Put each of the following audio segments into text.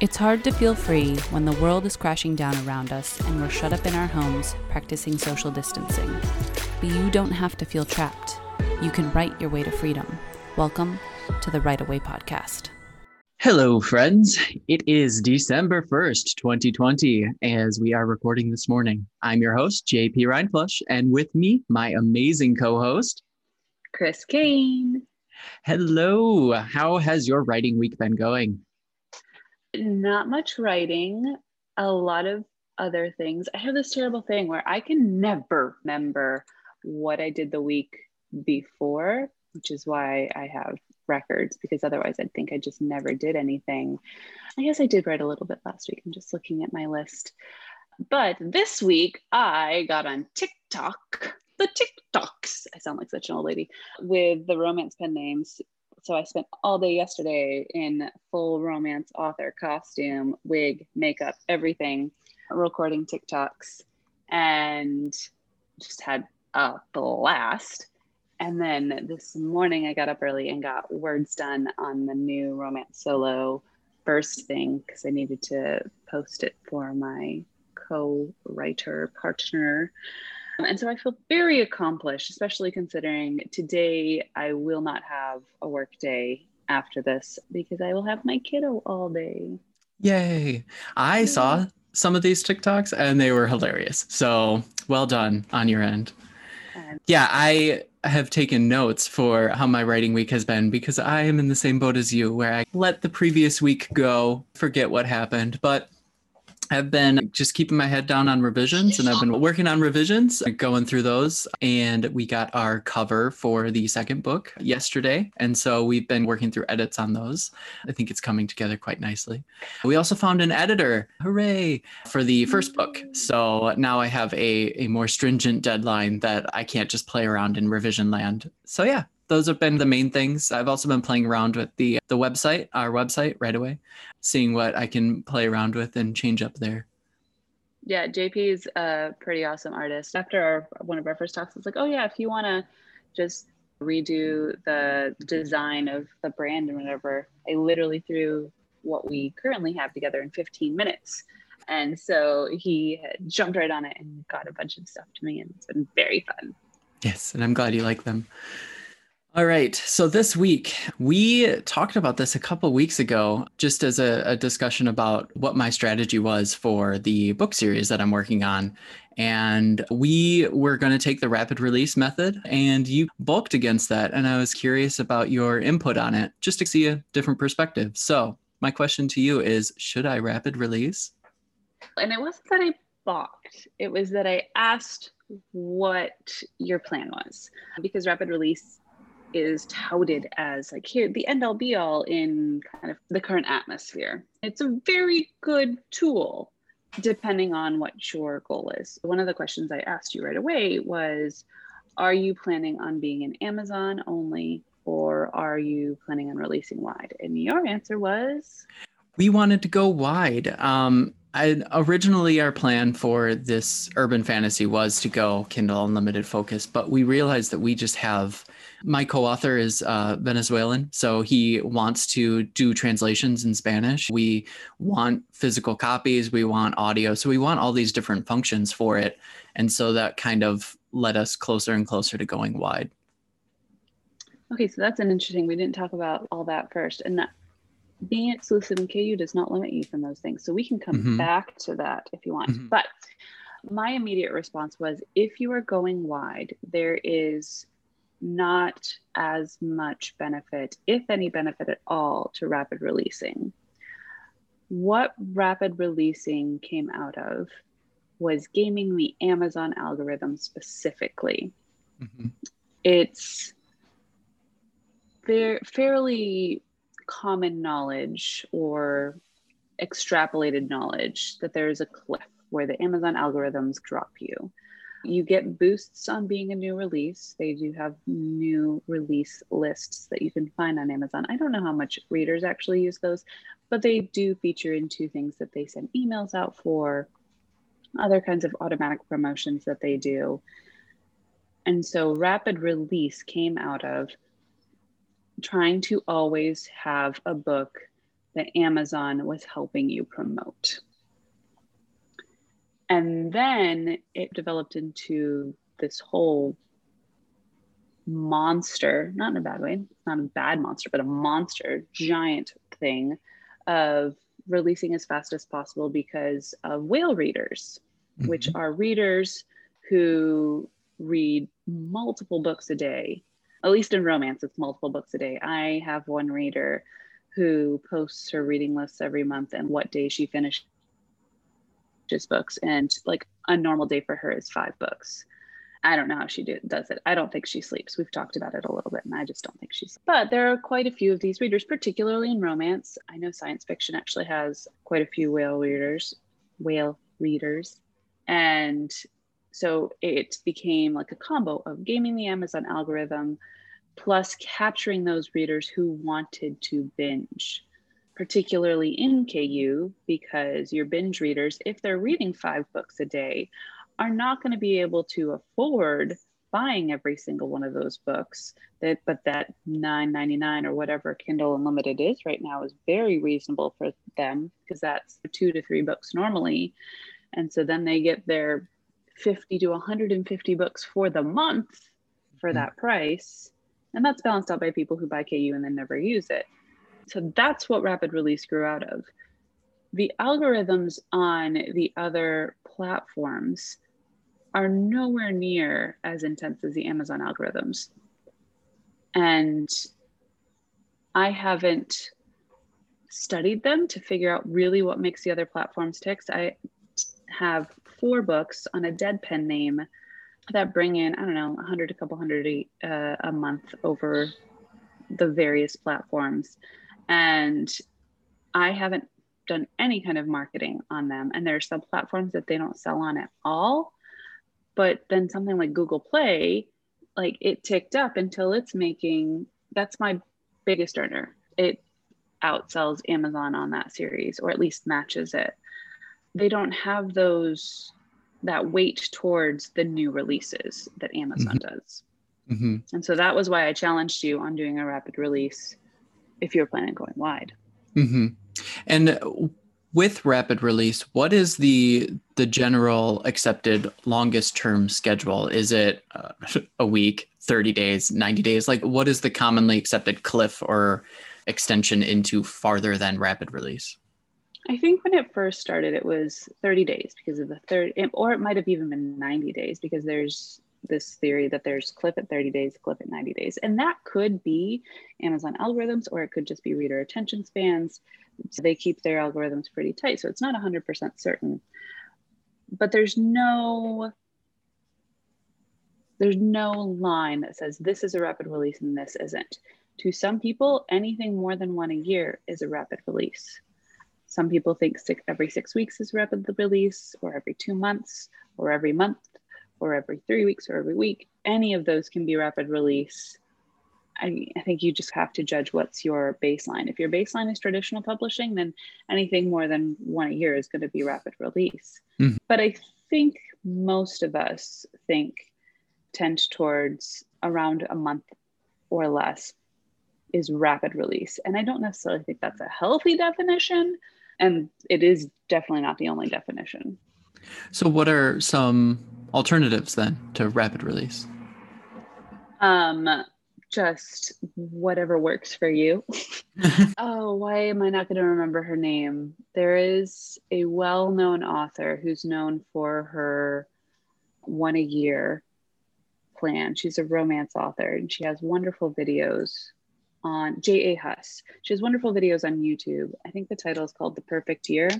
It's hard to feel free when the world is crashing down around us and we're shut up in our homes practicing social distancing. But you don't have to feel trapped. You can write your way to freedom. Welcome to the Write Away Podcast. Hello, friends. It is December 1st, 2020, as we are recording this morning. I'm your host, JP Rindfleisch, and with me, my amazing co host, Chris Kane. Hello. How has your writing week been going? Not much writing, a lot of other things. I have this terrible thing where I can never remember what I did the week before, which is why I have records because otherwise I'd think I just never did anything. I guess I did write a little bit last week. I'm just looking at my list. But this week I got on TikTok, the TikToks. I sound like such an old lady with the romance pen names so I spent all day yesterday in full romance author costume, wig, makeup, everything, recording TikToks, and just had a blast. And then this morning, I got up early and got words done on the new romance solo first thing because I needed to post it for my co writer partner. Um, and so I feel very accomplished, especially considering today I will not have a work day after this because I will have my kiddo all day. Yay. I saw some of these TikToks and they were hilarious. So well done on your end. Um, yeah, I have taken notes for how my writing week has been because I am in the same boat as you where I let the previous week go, forget what happened. But I've been just keeping my head down on revisions and I've been working on revisions, going through those. And we got our cover for the second book yesterday. And so we've been working through edits on those. I think it's coming together quite nicely. We also found an editor, hooray, for the first book. So now I have a, a more stringent deadline that I can't just play around in revision land. So yeah, those have been the main things. I've also been playing around with the the website, our website, Write Away, seeing what I can play around with and change up there. Yeah, JP is a pretty awesome artist. After our, one of our first talks, it's like, oh yeah, if you want to just redo the design of the brand and whatever, I literally threw what we currently have together in 15 minutes. And so he jumped right on it and got a bunch of stuff to me, and it's been very fun. Yes, and I'm glad you like them. All right. So this week, we talked about this a couple weeks ago, just as a, a, discussion about what my strategy was for the book series that I'm working on. And we were going to take the rapid release method, and you bulked against that. And I was curious about your input on it, just to see a different perspective. So, my question to you is Should I rapid release? And it wasn't that I balked, it was that I asked what your plan was because rapid release is touted as like here the end all be all in kind of the current atmosphere. It's a very good tool depending on what your goal is. One of the questions I asked you right away was are you planning on being in Amazon only or are you planning on releasing wide? And your answer was we wanted to go wide. Um, I, originally, our plan for this urban fantasy was to go Kindle Unlimited Focus, but we realized that we just have my co-author is uh, Venezuelan, so he wants to do translations in Spanish. We want physical copies, we want audio, so we want all these different functions for it, and so that kind of led us closer and closer to going wide. Okay, so that's an interesting. We didn't talk about all that first, and that being exclusive in KU does not limit you from those things. So we can come mm-hmm. back to that if you want. Mm-hmm. But my immediate response was if you are going wide, there is not as much benefit, if any benefit at all, to rapid releasing. What rapid releasing came out of was gaming the Amazon algorithm specifically. Mm-hmm. It's fair, fairly common knowledge or extrapolated knowledge that there is a cliff where the Amazon algorithms drop you. You get boosts on being a new release. They do have new release lists that you can find on Amazon. I don't know how much readers actually use those, but they do feature into things that they send emails out for, other kinds of automatic promotions that they do. And so rapid release came out of trying to always have a book that Amazon was helping you promote. And then it developed into this whole monster, not in a bad way, not a bad monster, but a monster, giant thing of releasing as fast as possible because of whale readers, mm-hmm. which are readers who read multiple books a day. At least in romance, it's multiple books a day. I have one reader who posts her reading lists every month and what day she finishes books. And like a normal day for her is five books. I don't know how she do, does it. I don't think she sleeps. We've talked about it a little bit, and I just don't think she's. But there are quite a few of these readers, particularly in romance. I know science fiction actually has quite a few whale readers, whale readers, and so it became like a combo of gaming the Amazon algorithm, plus capturing those readers who wanted to binge particularly in KU, because your binge readers, if they're reading five books a day, are not going to be able to afford buying every single one of those books that but that 9.99 or whatever kindle unlimited is right now is very reasonable for them because that's two to three books normally. And so then they get their 50 to 150 books for the month for mm-hmm. that price. And that's balanced out by people who buy ku and then never use it so that's what rapid release grew out of the algorithms on the other platforms are nowhere near as intense as the Amazon algorithms. And I haven't studied them to figure out really what makes the other platforms tick. I have four books on a dead pen name that bring in, I don't know, a hundred, a couple hundred uh, a month over the various platforms. And I haven't done any kind of marketing on them. And there are some platforms that they don't sell on at all. But then something like Google Play, like it ticked up until it's making that's my biggest earner. It outsells Amazon on that series, or at least matches it. They don't have those that weight towards the new releases that Amazon mm-hmm. does. Mm-hmm. And so that was why I challenged you on doing a rapid release if you're planning going wide. Mm-hmm. And with rapid release, what is the the general accepted longest term schedule? Is it uh, a week, 30 days, 90 days? Like what is the commonly accepted cliff or extension into farther than rapid release? I think when it first started, it was 30 days because of the third, or it might have even been 90 days because there's this theory that there's cliff at 30 days, cliff at 90 days. And that could be Amazon algorithms, or it could just be reader attention spans. So they keep their algorithms pretty tight. So it's not 100% certain. But there's no there's no line that says this is a rapid release and this isn't. To some people, anything more than one a year is a rapid release. Some people think six, every six weeks is rapid release, or every two months, or every month, or every three weeks, or every week. Any of those can be rapid release. I, I, think you just have to judge what's your baseline. If your baseline is traditional publishing, then anything more than one a year is going to be rapid release. Mm-hmm. But I think most of us think tend towards around a month or less is rapid release. And I don't necessarily think that's a healthy definition. And it is definitely not the only definition. So, what are some alternatives then to rapid release? Um, just whatever works for you. oh, why am I not going to remember her name? There is a well known author who's known for her one a year plan. She's a romance author and she has wonderful videos on J.A. Huss. She has wonderful videos on YouTube. I think the title is called The Perfect Year.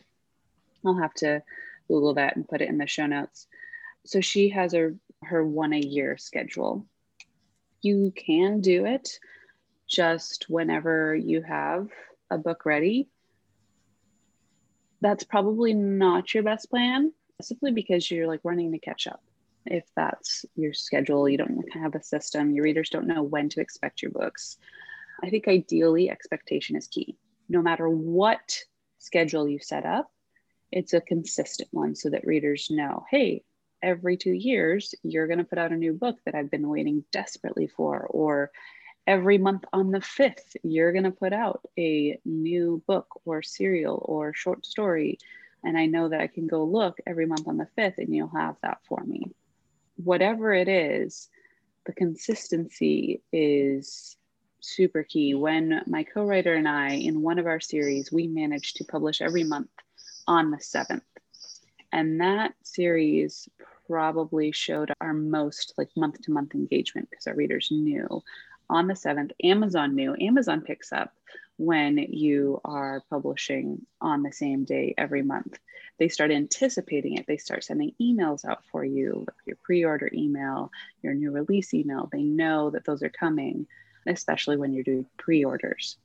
I'll have to Google that and put it in the show notes. So she has a her one a year schedule you can do it just whenever you have a book ready. That's probably not your best plan, simply because you're like running to catch up. If that's your schedule, you don't have a system, your readers don't know when to expect your books. I think ideally, expectation is key. No matter what schedule you set up, it's a consistent one so that readers know hey, every two years, you're going to put out a new book that I've been waiting desperately for, or every month on the 5th, you're going to put out a new book or serial or short story. And I know that I can go look every month on the 5th and you'll have that for me. Whatever it is, the consistency is super key. When my co writer and I, in one of our series, we managed to publish every month on the 7th. And that series probably showed our most like month to month engagement because our readers knew on the 7th. Amazon knew. Amazon picks up when you are publishing on the same day every month. They start anticipating it. They start sending emails out for you, your pre order email, your new release email. They know that those are coming, especially when you're doing pre orders.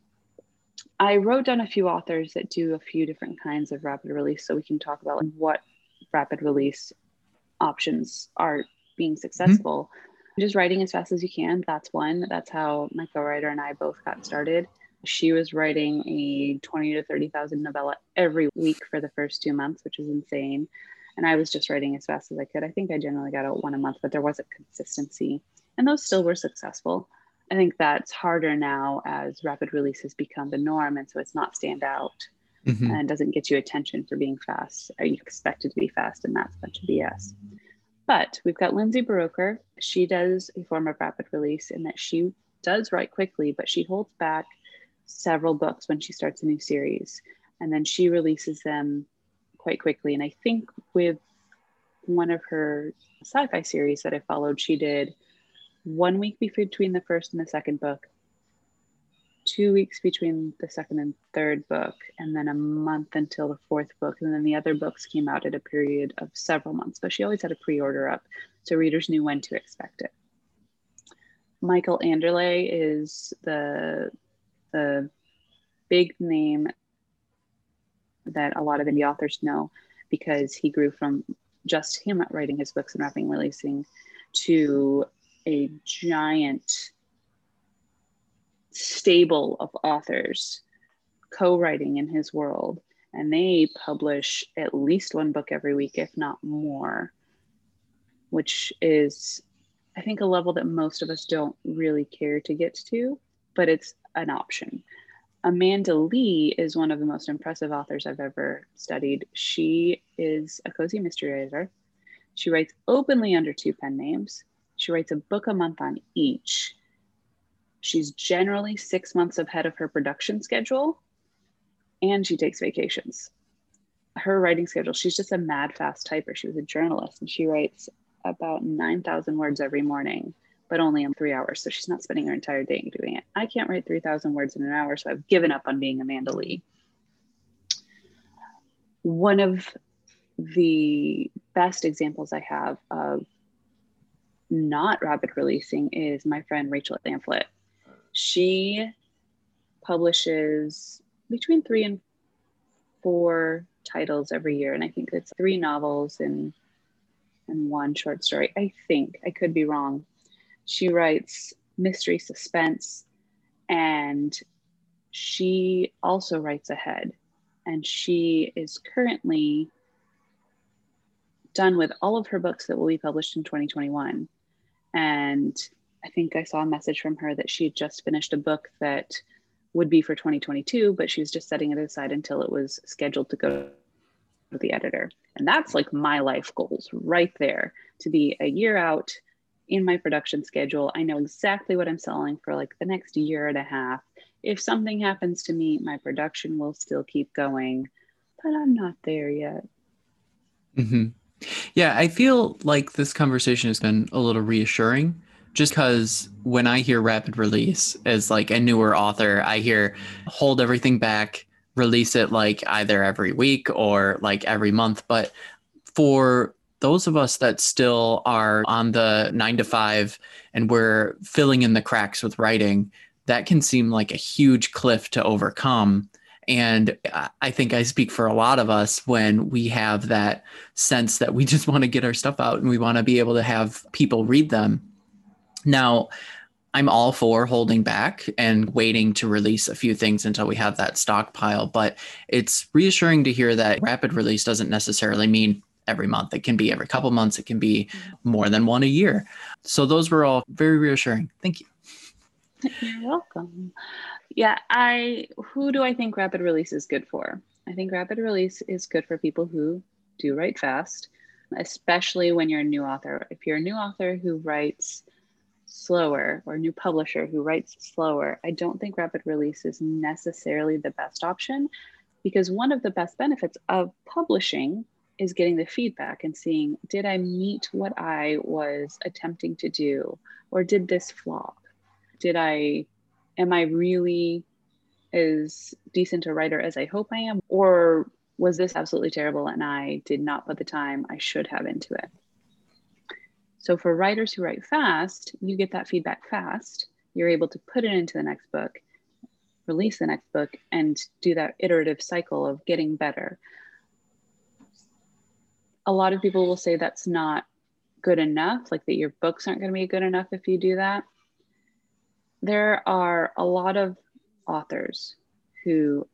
I wrote down a few authors that do a few different kinds of rapid release so we can talk about what rapid release options are being mm-hmm. successful. Mm-hmm just writing as fast as you can. That's one. That's how my co-writer and I both got started. She was writing a 20 to 30,000 novella every week for the first two months, which is insane. And I was just writing as fast as I could. I think I generally got out one a month, but there wasn't consistency. And those still were successful. I think that's harder now as rapid releases become the norm. And so it's not stand out mm-hmm. and doesn't get you attention for being fast. Are you expected to be fast, and that's a bunch of BS. But we've got Lindsay Buroker. She does a form of rapid release in that she does write quickly, but she holds back several books when she starts a new series. And then she releases them quite quickly. And I think with one of her sci fi series that I followed, she did one week between the first and the second book, two weeks between the second and third book, and then a month until the fourth book. And then the other books came out at a period of several months, but she always had a pre order up so readers knew when to expect it. Michael Anderle is the, the big name that a lot of indie authors know because he grew from just him writing his books and wrapping releasing to a giant stable of authors co-writing in his world. And they publish at least one book every week if not more which is i think a level that most of us don't really care to get to but it's an option. Amanda lee is one of the most impressive authors i've ever studied. She is a cozy mystery writer. She writes openly under two pen names. She writes a book a month on each She's generally six months ahead of her production schedule and she takes vacations. Her writing schedule, she's just a mad fast typer. She was a journalist and she writes about 9,000 words every morning, but only in three hours. So she's not spending her entire day doing it. I can't write 3,000 words in an hour, so I've given up on being Amanda Lee. One of the best examples I have of not rapid releasing is my friend Rachel Amphlett she publishes between three and four titles every year and i think it's three novels and and one short story. I think i could be wrong. She writes mystery suspense and she also writes ahead. And she is currently done with all of her books that will be published in 2021 and I think I saw a message from her that she had just finished a book that would be for 2022, but she was just setting it aside until it was scheduled to go to the editor. And that's like my life goals right there to be a year out in my production schedule. I know exactly what I'm selling for like the next year and a half. If something happens to me, my production will still keep going, but I'm not there yet. Mm-hmm. Yeah, I feel like this conversation has been a little reassuring just because when I hear rapid release as like a newer author, I hear hold everything back, release it like either every week or like every month. But for those of us that still are on the nine to five and we're filling in the cracks with writing, that can seem like a huge cliff to overcome. And I think I speak for a lot of us when we have that sense that we just want to get our stuff out and we want to be able to have people read them now, I'm all for holding back and waiting to release a few things until we have that stockpile, but it's reassuring to hear that rapid release doesn't necessarily mean every month. It can be every couple months, it can be mm-hmm. more than one a year. So those were all very reassuring. Thank you. You're welcome. Yeah, I who do I think rapid release is good for? I think rapid release is good for people who do write fast, especially when you're a new author. If you're a new author who writes slower or new publisher who writes slower, I don't think rapid release is necessarily the best option because one of the best benefits of publishing is getting the feedback and seeing did I meet what I was attempting to do or did this flop? Did I am I really as decent a writer as I hope I am or was this absolutely terrible and I did not put the time I should have into it? So for writers who write fast, you get that feedback fast. You're able to put it into the next book, release the next book, and do that iterative cycle of getting better. A lot of people will say that's not good enough, like that your books aren't going to be good enough if you do that. There are a lot of authors who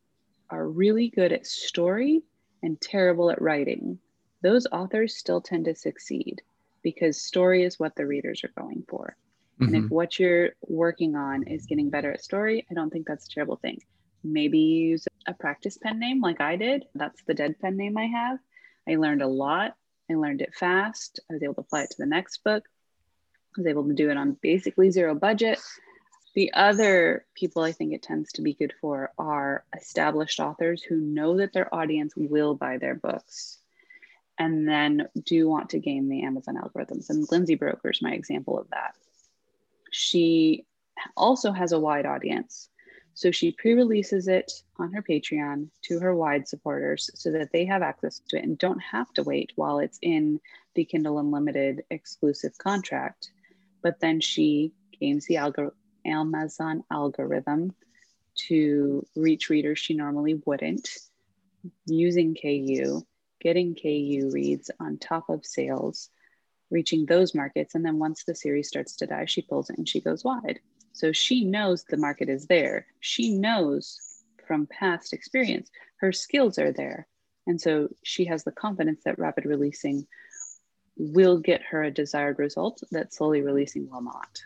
are really good at story and terrible at writing. Those authors still tend to succeed because story is what the readers are going for. Mm-hmm. And if mm-hmm. what you're working on is getting better at story, I don't think that's a terrible thing. Maybe use a practice pen name like I did. That's the dead pen name I have. I learned a lot. I learned it fast. I was able to apply it to the next book. I was able to do it on basically zero budget. The other people I think it tends to be good for are established authors who know that their audience will buy their books and then do want to game the Amazon algorithms. And Lindsay Buroker is my example of that. She also has a wide audience. So she pre releases it on her Patreon to her wide supporters so that they have access to it and don't have to wait while it's in the Kindle Unlimited exclusive contract. But then she games the algor- Amazon algorithm to reach readers she normally wouldn't using KU getting KU reads on top of sales, reaching those markets. And then once the series starts to die, she pulls it and she goes wide. So she knows the market is there. She knows from past experience, her skills are there. And so she has the confidence that rapid releasing will get her a desired result that slowly releasing will not.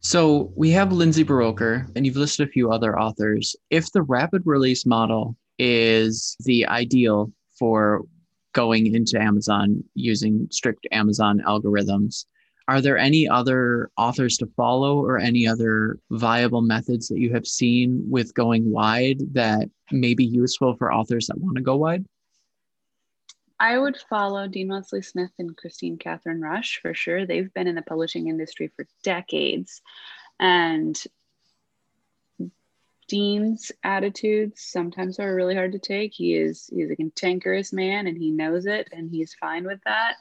So we have Lindsay Buroker, and you've listed a few other authors. If the rapid release model is the ideal for going into Amazon using strict Amazon algorithms. Are there any other authors to follow or any other viable methods that you have seen with going wide that may be useful for authors that want to go wide? I would follow Dean Wesley Smith and Kristine Kathryn Rusch for sure. They've been in the publishing industry for decades. And Dean's attitudes sometimes are really hard to take. He is he's a cantankerous man and he knows it and he's fine with that.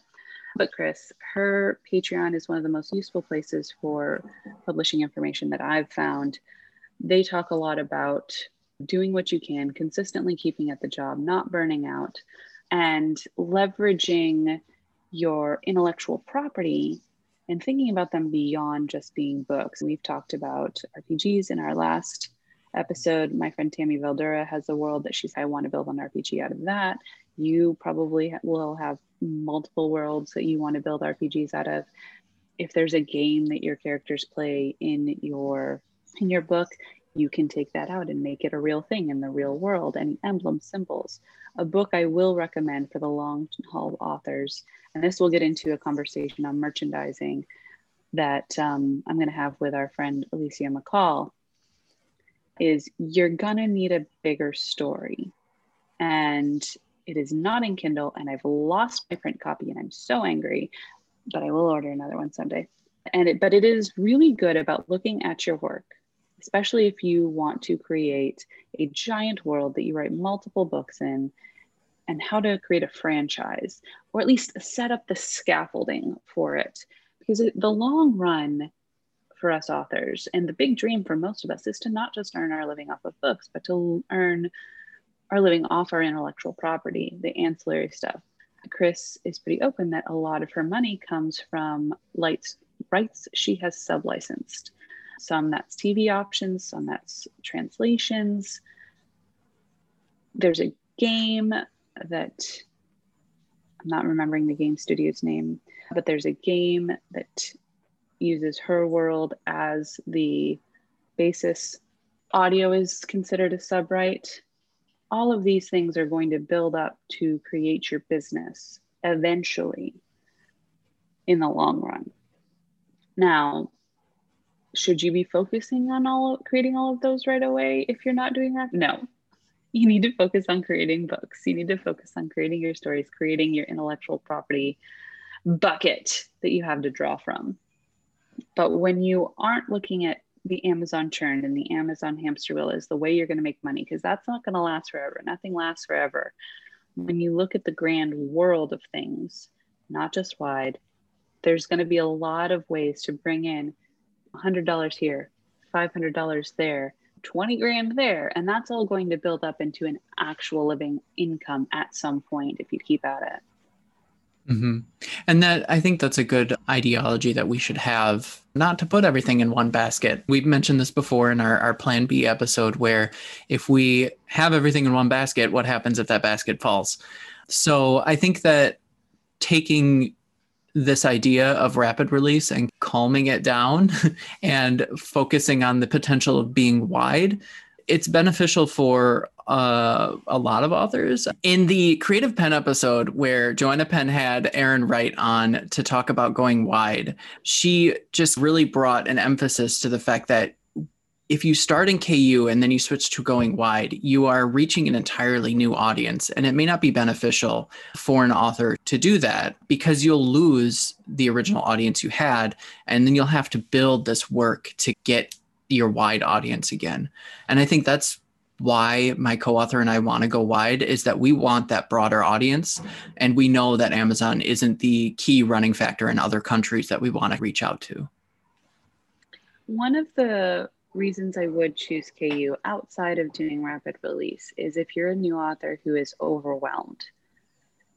But Kris, her Patreon is one of the most useful places for publishing information that I've found. They talk a lot about doing what you can, consistently keeping at the job, not burning out, and leveraging your intellectual property and thinking about them beyond just being books. We've talked about RPGs in our last episode, my friend Tammy Valdura has a world that she's, I want to build an RPG out of that. You probably will have multiple worlds that you want to build RPGs out of. If there's a game that your characters play in your in your book, you can take that out and make it a real thing in the real world. Any emblems, symbols. A book I will recommend for the long haul authors, and this will get into a conversation on merchandising that um, I'm going to have with our friend Alicia McCall is you're gonna need a bigger story. And it is not in Kindle, and I've lost my print copy, and I'm so angry, but I will order another one someday. And it, but it is really good about looking at your work, especially if you want to create a giant world that you write multiple books in, and how to create a franchise, or at least set up the scaffolding for it. Because the long run, for us authors. And the big dream for most of us is to not just earn our living off of books, but to earn our living off our intellectual property, the ancillary stuff. Kris is pretty open that a lot of her money comes from lights, rights she has sublicensed. Some that's TV options, some that's translations. There's a game that I'm not remembering the game studio's name, but there's a game that uses her world as the basis. Audio is considered a subright. All of these things are going to build up to create your business eventually in the long run. Now, should you be focusing on all creating all of those right away if you're not doing that? No. You need to focus on creating books. You need to focus on creating your stories, creating your intellectual property bucket that you have to draw from. But when you aren't looking at the Amazon churn and the Amazon hamster wheel as the way you're going to make money, because that's not going to last forever. Nothing lasts forever. When you look at the grand world of things, not just wide, there's going to be a lot of ways to bring in $100 here, $500 there, 20 grand there. And that's all going to build up into an actual living income at some point if you keep at it. Mm-hmm. And that I think that's a good ideology that we should have, not to put everything in one basket. We've mentioned this before in our, our Plan B episode, where if we have everything in one basket, what happens if that basket falls? So I think that taking this idea of rapid release and calming it down and focusing on the potential of being wide it's beneficial for uh, a lot of authors. In the Creative Penn episode, where Joanna Penn had Aaron Wright on to talk about going wide, she just really brought an emphasis to the fact that if you start in KU and then you switch to going wide, you are reaching an entirely new audience. And it may not be beneficial for an author to do that because you'll lose the original audience you had. And then you'll have to build this work to get your wide audience again. And I think that's why my co-author and I want to go wide is that we want that broader audience and we know that Amazon isn't the key running factor in other countries that we want to reach out to. One of the reasons I would choose KU outside of doing rapid release is if you're a new author who is overwhelmed.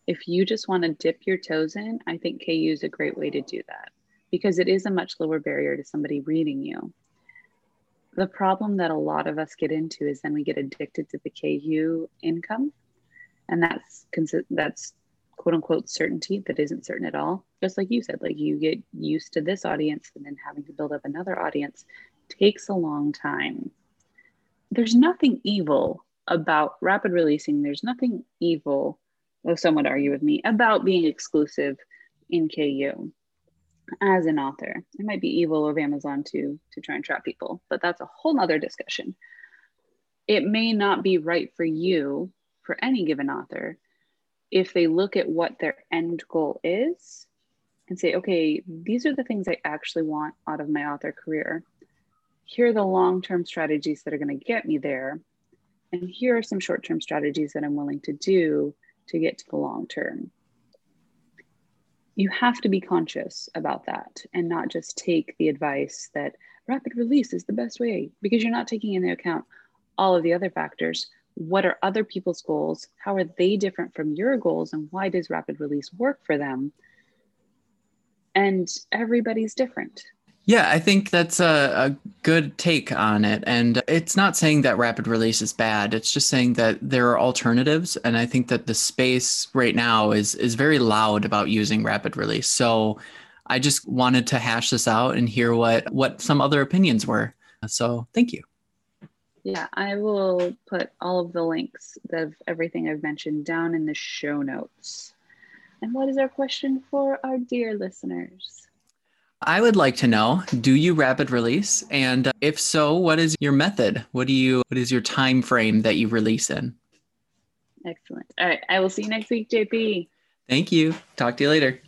If you just want to dip your toes in, I think KU is a great way to do that because it is a much lower barrier to somebody reading you. The problem that a lot of us get into is then we get addicted to the KU income, and that's that's quote unquote certainty that isn't certain at all. Just like you said, like you get used to this audience and then having to build up another audience takes a long time. There's nothing evil about rapid releasing. There's nothing evil, though some would argue with me, about being exclusive in KU as an author. It might be evil of Amazon to to try and trap people, but that's a whole nother discussion. It may not be right for you, for any given author, if they look at what their end goal is and say, okay, these are the things I actually want out of my author career here are the long term strategies that are going to get me there. And here are some short term strategies that I'm willing to do to get to the long term. You have to be conscious about that and not just take the advice that rapid release is the best way because you're not taking into account all of the other factors. What are other people's goals? How are they different from your goals? And why does rapid release work for them? And everybody's different. Yeah, I think that's a, a, good take on it. And it's not saying that rapid release is bad. It's just saying that there are alternatives. And I think that the space right now is is very loud about using rapid release. So I just wanted to hash this out and hear what what some other opinions were. So thank you. Yeah, I will put all of the links of everything I've mentioned down in the show notes. And what is our question for our dear listeners? I would like to know, do you rapid release? And uh, if so, what is your method? What do you what is your time frame that you release in? Excellent. All right, I will see you next week, JP. Thank you. Talk to you later.